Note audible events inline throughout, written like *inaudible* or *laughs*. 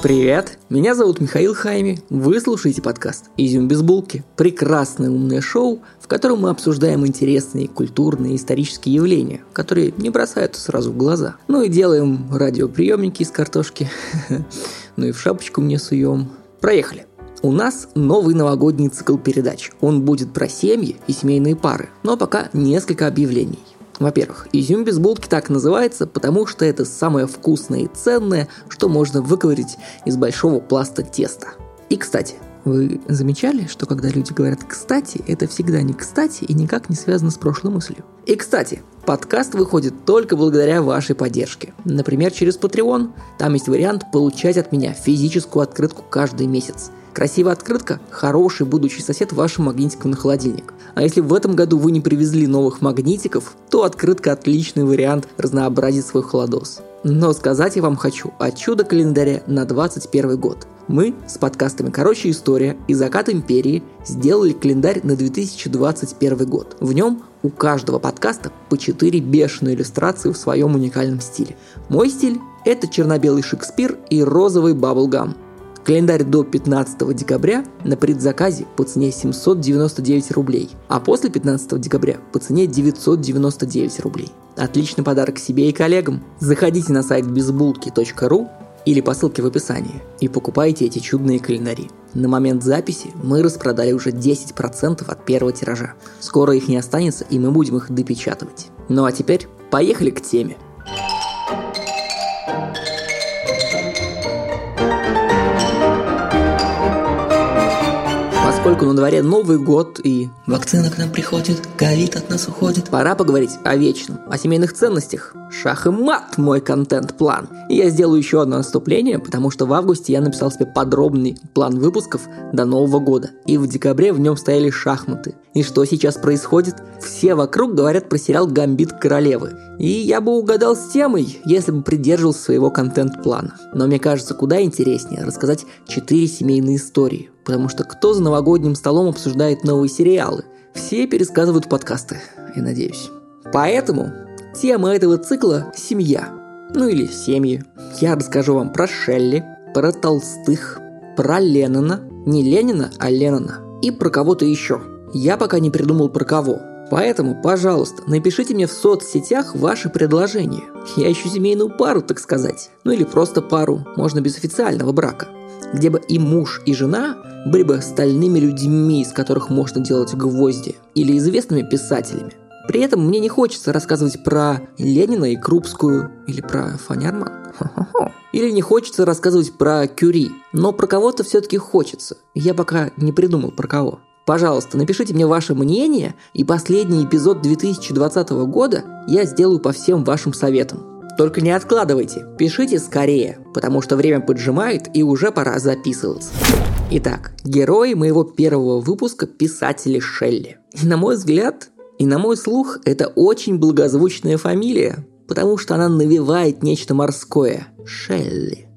Привет, меня зовут Михаил Хайми, вы слушаете подкаст «Изюм без булки». Прекрасное умное шоу, в котором мы обсуждаем интересные культурные и исторические явления, которые не бросаются сразу в глаза. Ну и делаем радиоприемники из картошки, *laughs* ну и в шапочку мне суем. Проехали. У нас новый новогодний цикл передач. Он будет про семьи и семейные пары, но пока несколько объявлений. Во-первых, изюм без булки так называется, потому что это самое вкусное и ценное, что можно выковырить из большого пласта теста. И, кстати, вы замечали, что когда люди говорят «кстати», это всегда не «кстати» и никак не связано с прошлой мыслью? И, кстати, подкаст выходит только благодаря вашей поддержке. Например, через Patreon. Там есть вариант получать от меня физическую открытку каждый месяц. Красивая открытка – хороший будущий сосед вашим магнитиком на холодильник. А если в этом году вы не привезли новых магнитиков, то открытка – отличный вариант разнообразить свой холодос. Но сказать я вам хочу о чудо-календаре на 21 год. Мы с подкастами «Короче, история» и «Закат империи» сделали календарь на 2021 год. В нем у каждого подкаста по 4 бешеные иллюстрации в своем уникальном стиле. Мой стиль – это черно-белый Шекспир и розовый баблгам – Календарь до 15 декабря на предзаказе по цене 799 рублей, а после 15 декабря по цене 999 рублей. Отличный подарок себе и коллегам. Заходите на сайт безбулки.ру или по ссылке в описании и покупайте эти чудные календари. На момент записи мы распродали уже 10% от первого тиража. Скоро их не останется, и мы будем их допечатывать. Ну а теперь поехали к теме – поскольку на дворе Новый год и вакцина к нам приходит, ковид от нас уходит. Пора поговорить о вечном, о семейных ценностях. Шах и мат мой контент-план. И я сделаю еще одно наступление, потому что в августе я написал себе подробный план выпусков до Нового года. И в декабре в нем стояли шахматы. И что сейчас происходит? Все вокруг говорят про сериал «Гамбит королевы». И я бы угадал с темой, если бы придерживался своего контент-плана. Но мне кажется, куда интереснее рассказать четыре семейные истории – Потому что кто за новогодним столом обсуждает новые сериалы? Все пересказывают подкасты, я надеюсь. Поэтому тема этого цикла – семья. Ну или семьи. Я расскажу вам про Шелли, про Толстых, про Леннона, не Ленина, а Леннона, и про кого-то еще. Я пока не придумал про кого, Поэтому, пожалуйста, напишите мне в соцсетях ваши предложения. Я ищу семейную пару, так сказать. Ну или просто пару, можно без официального брака где бы и муж, и жена были бы стальными людьми, из которых можно делать гвозди, или известными писателями. При этом мне не хочется рассказывать про Ленина и Крупскую, или про Фанерман. Или не хочется рассказывать про Кюри, но про кого-то все-таки хочется. Я пока не придумал про кого. Пожалуйста, напишите мне ваше мнение, и последний эпизод 2020 года я сделаю по всем вашим советам. Только не откладывайте, пишите скорее, потому что время поджимает и уже пора записываться. Итак, герой моего первого выпуска – писатели Шелли. И на мой взгляд, и на мой слух, это очень благозвучная фамилия, потому что она навевает нечто морское – Шелли.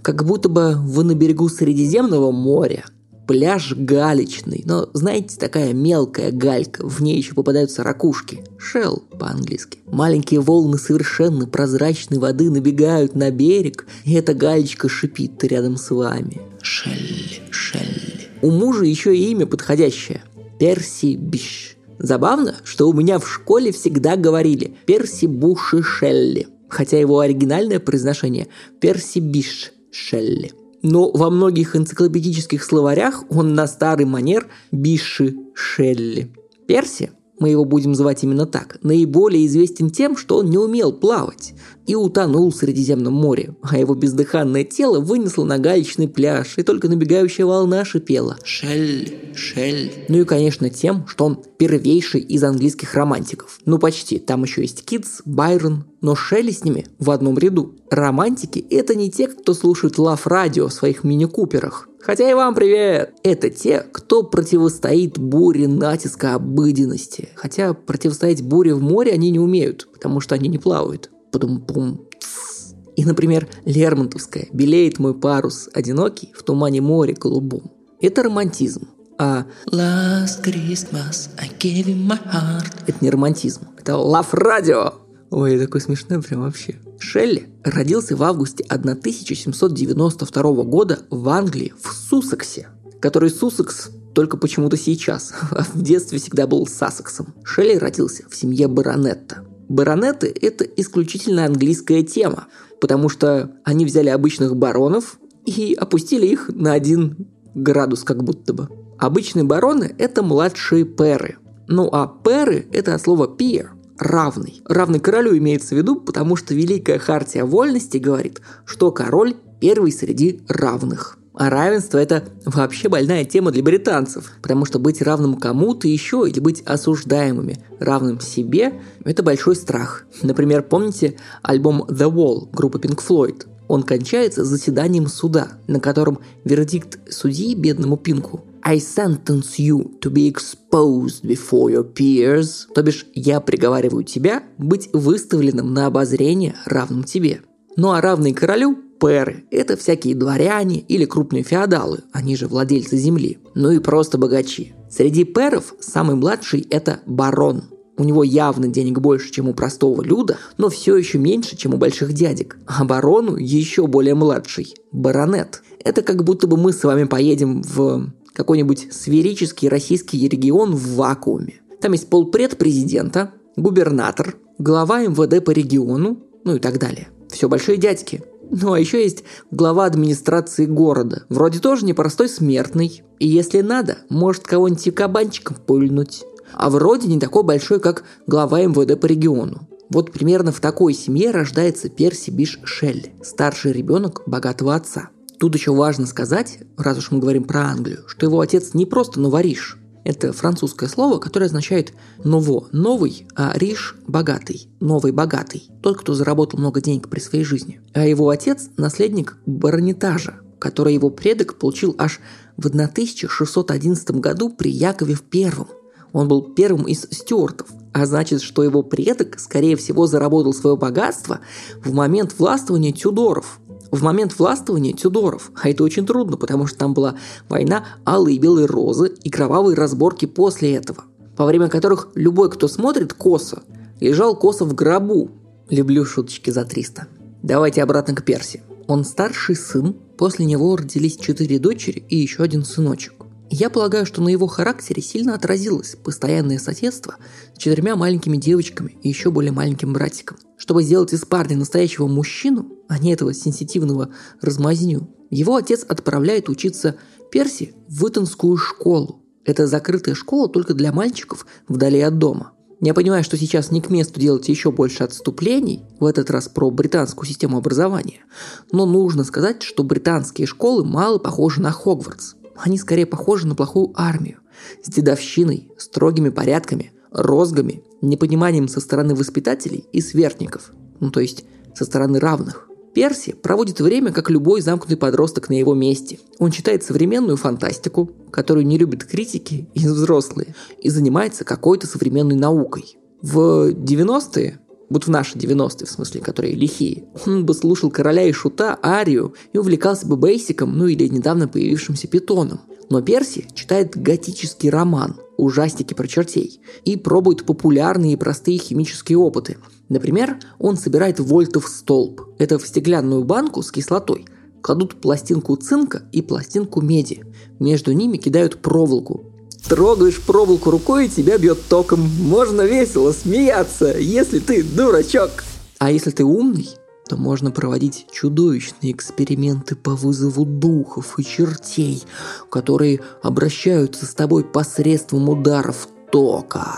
Как будто бы вы на берегу Средиземного моря – Пляж галечный, но, знаете, такая мелкая галька, в ней еще попадаются ракушки. Шелл по-английски. Маленькие волны совершенно прозрачной воды набегают на берег, и эта галечка шипит рядом с вами. Шелли, Шелли. У мужа еще и имя подходящее. Перси Биш. Забавно, что у меня в школе всегда говорили Перси Буши Шелли, хотя его оригинальное произношение Перси Биш Шелли но во многих энциклопедических словарях он на старый манер Биши Шелли. Перси, мы его будем звать именно так, наиболее известен тем, что он не умел плавать и утонул в Средиземном море, а его бездыханное тело вынесло на галечный пляж, и только набегающая волна шипела «Шелли, Шелли». Ну и, конечно, тем, что он первейший из английских романтиков. Ну почти, там еще есть Китс, Байрон, но Шелли с ними в одном ряду. Романтики – это не те, кто слушает лав-радио в своих мини-куперах. Хотя и вам привет! Это те, кто противостоит буре натиска обыденности. Хотя противостоять буре в море они не умеют, потому что они не плавают. Пум-пум. И, например, Лермонтовская «Белеет мой парус, одинокий, в тумане море голубом». Это романтизм. А Last Christmas I gave you my heart. Это не романтизм. Это лав радио. Ой, такой смешной прям вообще. Шелли родился в августе 1792 года в Англии, в Суссексе, который Суссекс только почему-то сейчас, *laughs* в детстве всегда был Сассексом. Шелли родился в семье баронетта. Баронеты – это исключительно английская тема, потому что они взяли обычных баронов и опустили их на один градус как будто бы. Обычные бароны – это младшие перы. Ну а перы – это от слова peer – равный. Равный королю имеется в виду, потому что Великая Хартия Вольности говорит, что король первый среди равных. А равенство – это вообще больная тема для британцев, потому что быть равным кому-то еще или быть осуждаемыми равным себе – это большой страх. Например, помните альбом «The Wall» группы Pink Floyd? Он кончается заседанием суда, на котором вердикт судьи бедному Пинку I sentence you to be exposed before your peers, то бишь я приговариваю тебя быть выставленным на обозрение равным тебе. Ну а равный королю Перы – это всякие дворяне или крупные феодалы, они же владельцы земли, ну и просто богачи. Среди перов самый младший – это барон. У него явно денег больше, чем у простого люда, но все еще меньше, чем у больших дядек. А барону еще более младший – баронет. Это как будто бы мы с вами поедем в какой-нибудь сферический российский регион в вакууме. Там есть полпред президента, губернатор, глава МВД по региону, ну и так далее. Все большие дядьки – ну а еще есть глава администрации города. Вроде тоже непростой смертный. И если надо, может кого-нибудь кабанчиком пульнуть. А вроде не такой большой, как глава МВД по региону. Вот примерно в такой семье рождается Перси Биш Шелли, старший ребенок богатого отца. Тут еще важно сказать, раз уж мы говорим про Англию, что его отец не просто новориш, это французское слово, которое означает «ново» – новый, а «риш» – богатый, новый богатый, тот, кто заработал много денег при своей жизни. А его отец – наследник баронетажа, который его предок получил аж в 1611 году при Якове I. Он был первым из стюартов, а значит, что его предок, скорее всего, заработал свое богатство в момент властвования Тюдоров – в момент властвования Тюдоров. А это очень трудно, потому что там была война алой и белой розы и кровавые разборки после этого, во время которых любой, кто смотрит косо, лежал косо в гробу. Люблю шуточки за 300. Давайте обратно к Перси. Он старший сын, после него родились четыре дочери и еще один сыночек. Я полагаю, что на его характере сильно отразилось постоянное соседство с четырьмя маленькими девочками и еще более маленьким братиком. Чтобы сделать из парня настоящего мужчину, а не этого сенситивного размазню, его отец отправляет учиться Перси в Итонскую школу. Это закрытая школа только для мальчиков вдали от дома. Я понимаю, что сейчас не к месту делать еще больше отступлений, в этот раз про британскую систему образования, но нужно сказать, что британские школы мало похожи на Хогвартс. Они скорее похожи на плохую армию, с дедовщиной, строгими порядками, розгами, непониманием со стороны воспитателей и сверстников, ну то есть со стороны равных. Перси проводит время, как любой замкнутый подросток на его месте. Он читает современную фантастику, которую не любят критики и взрослые, и занимается какой-то современной наукой. В 90-е вот в наши 90-е, в смысле, которые лихие, он бы слушал короля и шута, арию и увлекался бы бейсиком, ну или недавно появившимся питоном. Но Перси читает готический роман, ужастики про чертей, и пробует популярные и простые химические опыты. Например, он собирает вольтов столб. Это в стеклянную банку с кислотой. Кладут пластинку цинка и пластинку меди. Между ними кидают проволоку, Трогаешь проволоку рукой и тебя бьет током. Можно весело смеяться, если ты дурачок. А если ты умный, то можно проводить чудовищные эксперименты по вызову духов и чертей, которые обращаются с тобой посредством ударов тока.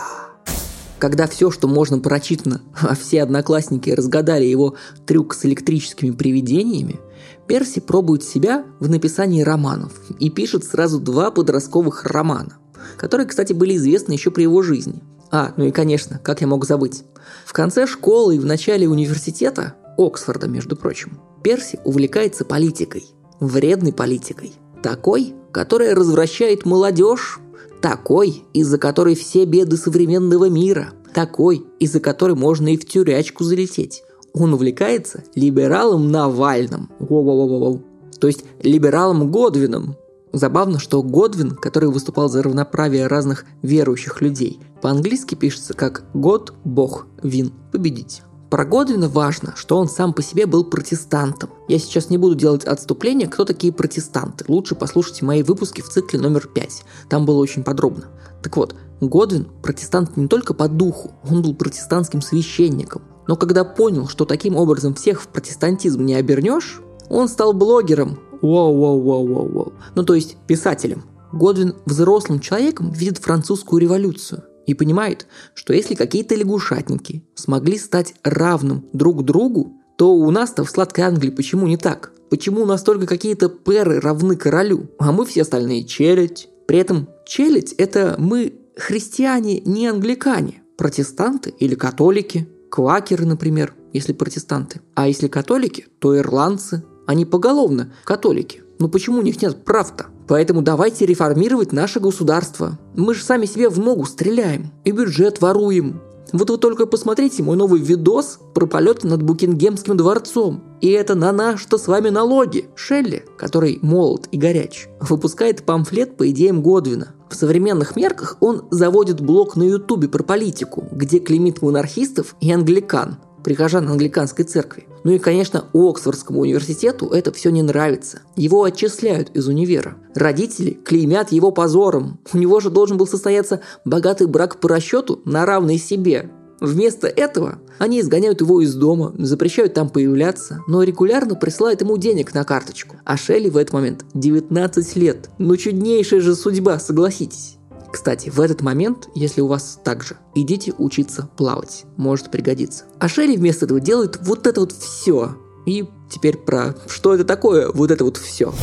Когда все, что можно прочитано, а все одноклассники разгадали его трюк с электрическими привидениями, Перси пробует себя в написании романов и пишет сразу два подростковых романа – которые, кстати, были известны еще при его жизни. А, ну и конечно, как я мог забыть. В конце школы и в начале университета, Оксфорда, между прочим, Перси увлекается политикой. Вредной политикой. Такой, которая развращает молодежь. Такой, из-за которой все беды современного мира. Такой, из-за которой можно и в тюрячку залететь. Он увлекается либералом Навальным. Воу-воу-воу-воу. То есть либералом Годвином, Забавно, что Годвин, который выступал за равноправие разных верующих людей, по-английски пишется как «год, бог, вин, победить». Про Годвина важно, что он сам по себе был протестантом. Я сейчас не буду делать отступление, кто такие протестанты. Лучше послушайте мои выпуски в цикле номер 5. Там было очень подробно. Так вот, Годвин протестант не только по духу, он был протестантским священником. Но когда понял, что таким образом всех в протестантизм не обернешь, он стал блогером. Воу-воу-воу-воу-воу. Ну то есть писателем. Годвин взрослым человеком видит французскую революцию и понимает, что если какие-то лягушатники смогли стать равным друг другу, то у нас-то в сладкой Англии почему не так? Почему у нас только какие-то перы равны королю, а мы все остальные челядь? При этом челядь – это мы христиане, не англикане, протестанты или католики, квакеры, например, если протестанты. А если католики, то ирландцы, они поголовно католики. Но почему у них нет прав-то? Поэтому давайте реформировать наше государство. Мы же сами себе в ногу стреляем. И бюджет воруем. Вот вы только посмотрите мой новый видос про полет над Букингемским дворцом. И это на наши-то с вами налоги. Шелли, который молод и горяч, выпускает памфлет по идеям Годвина. В современных мерках он заводит блог на ютубе про политику, где клеймит монархистов и англикан – прихожан англиканской церкви. Ну и, конечно, Оксфордскому университету это все не нравится. Его отчисляют из универа. Родители клеймят его позором. У него же должен был состояться богатый брак по расчету на равной себе. Вместо этого они изгоняют его из дома, запрещают там появляться, но регулярно присылают ему денег на карточку. А Шелли в этот момент 19 лет. Ну чуднейшая же судьба, согласитесь. Кстати, в этот момент, если у вас так же, идите учиться плавать, может пригодиться. А Шерри вместо этого делает вот это вот все. И теперь про что это такое, вот это вот все.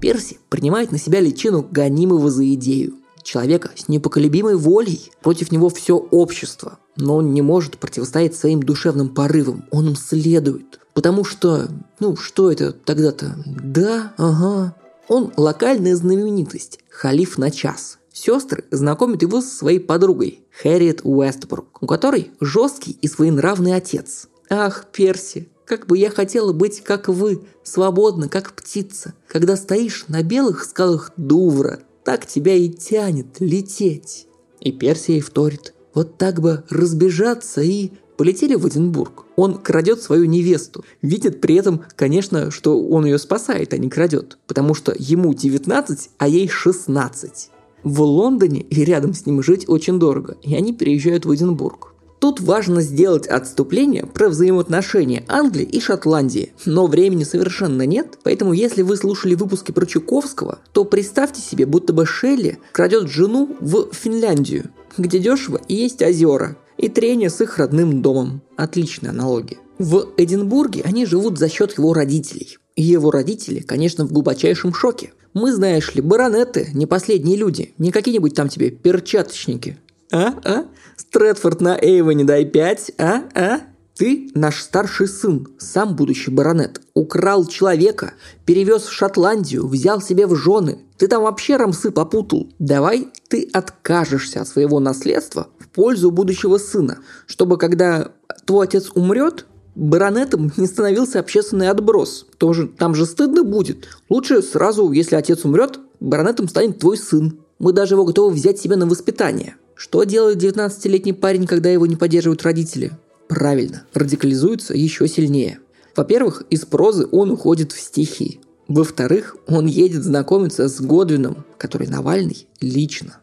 Перси принимает на себя личину гонимого за идею. Человека с непоколебимой волей. Против него все общество. Но он не может противостоять своим душевным порывам. Он им следует. Потому что, ну, что это тогда-то? Да, ага. Он локальная знаменитость. Халиф на час. Сестры знакомят его со своей подругой, Хэрриет Уэстбрук, у которой жесткий и своенравный отец. Ах, Перси, как бы я хотела быть, как вы, свободна, как птица. Когда стоишь на белых скалах Дувра, так тебя и тянет лететь. И Перси ей вторит. Вот так бы разбежаться и полетели в Эдинбург. Он крадет свою невесту. Видит при этом, конечно, что он ее спасает, а не крадет. Потому что ему 19, а ей 16 в Лондоне и рядом с ним жить очень дорого, и они переезжают в Эдинбург. Тут важно сделать отступление про взаимоотношения Англии и Шотландии, но времени совершенно нет, поэтому если вы слушали выпуски про Чуковского, то представьте себе, будто бы Шелли крадет жену в Финляндию, где дешево и есть озера, и трение с их родным домом. Отличная аналогия. В Эдинбурге они живут за счет его родителей. И его родители, конечно, в глубочайшем шоке. Мы, знаешь ли, баронеты, не последние люди, не какие-нибудь там тебе перчаточники. А? А? Стрэдфорд на Эйвоне дай пять, а? А? Ты наш старший сын, сам будущий баронет, украл человека, перевез в Шотландию, взял себе в жены. Ты там вообще рамсы попутал. Давай ты откажешься от своего наследства в пользу будущего сына, чтобы когда твой отец умрет, баронетом не становился общественный отброс. Тоже там же стыдно будет. Лучше сразу, если отец умрет, баронетом станет твой сын. Мы даже его готовы взять себе на воспитание. Что делает 19-летний парень, когда его не поддерживают родители? Правильно, радикализуется еще сильнее. Во-первых, из прозы он уходит в стихи. Во-вторых, он едет знакомиться с Годвином, который Навальный лично.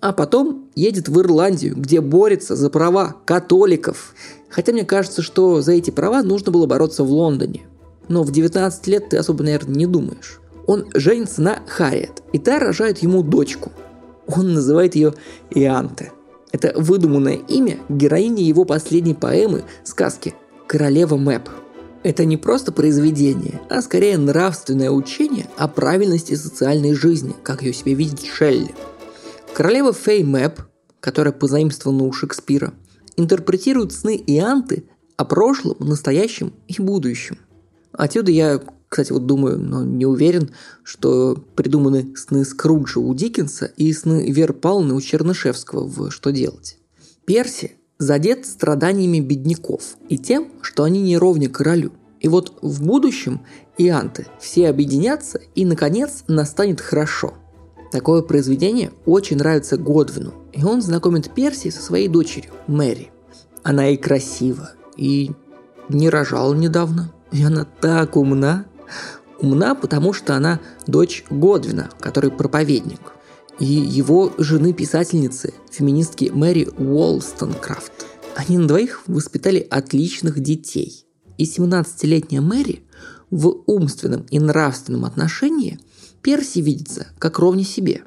А потом едет в Ирландию, где борется за права католиков. Хотя мне кажется, что за эти права нужно было бороться в Лондоне. Но в 19 лет ты особо, наверное, не думаешь. Он женится на Харриет, и та рожает ему дочку. Он называет ее Ианте. Это выдуманное имя героини его последней поэмы, сказки «Королева Мэп». Это не просто произведение, а скорее нравственное учение о правильности социальной жизни, как ее себе видит Шелли. Королева Фей Мэп, которая позаимствована у Шекспира – интерпретируют сны и анты о прошлом, настоящем и будущем. Отсюда я, кстати, вот думаю, но не уверен, что придуманы сны Скруджа у Диккенса и сны Вер Павловны у Чернышевского в «Что делать?». Перси задет страданиями бедняков и тем, что они не ровня королю. И вот в будущем и анты все объединятся и, наконец, настанет хорошо. Такое произведение очень нравится Годвину – и он знакомит Перси со своей дочерью, Мэри. Она и красива, и не рожала недавно. И она так умна. Умна, потому что она дочь Годвина, который проповедник. И его жены-писательницы, феминистки Мэри Уолстонкрафт. Они на двоих воспитали отличных детей. И 17-летняя Мэри в умственном и нравственном отношении Перси видится как ровне себе.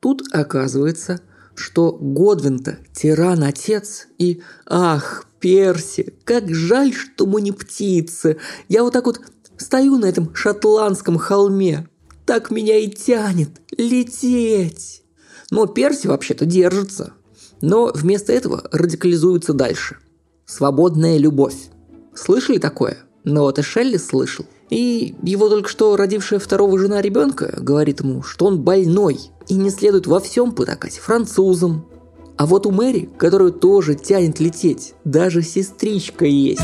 Тут оказывается, что Годвин-то тиран-отец и «Ах, Перси, как жаль, что мы не птицы! Я вот так вот стою на этом шотландском холме, так меня и тянет лететь!» Но Перси вообще-то держится. Но вместо этого радикализуется дальше. Свободная любовь. Слышали такое? Но это Шелли слышал. И его только что родившая второго жена ребенка говорит ему, что он больной и не следует во всем потакать французам. А вот у Мэри, которую тоже тянет лететь, даже сестричка есть.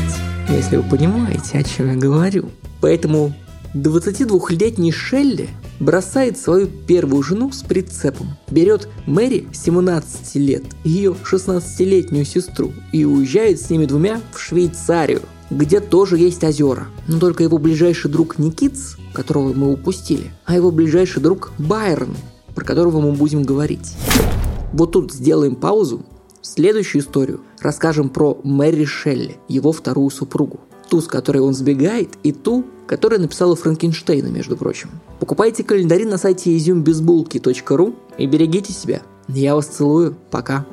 Если вы понимаете, о чем я говорю. Поэтому 22-летний Шелли бросает свою первую жену с прицепом, берет Мэри 17 лет и ее 16-летнюю сестру и уезжает с ними двумя в Швейцарию, где тоже есть озера. Но только его ближайший друг Никитс, которого мы упустили, а его ближайший друг Байрон, про которого мы будем говорить. Вот тут сделаем паузу. Следующую историю расскажем про Мэри Шелли, его вторую супругу. Ту, с которой он сбегает, и ту, которая написала Франкенштейна, между прочим. Покупайте календари на сайте изюмбезбулки.ру и берегите себя. Я вас целую. Пока.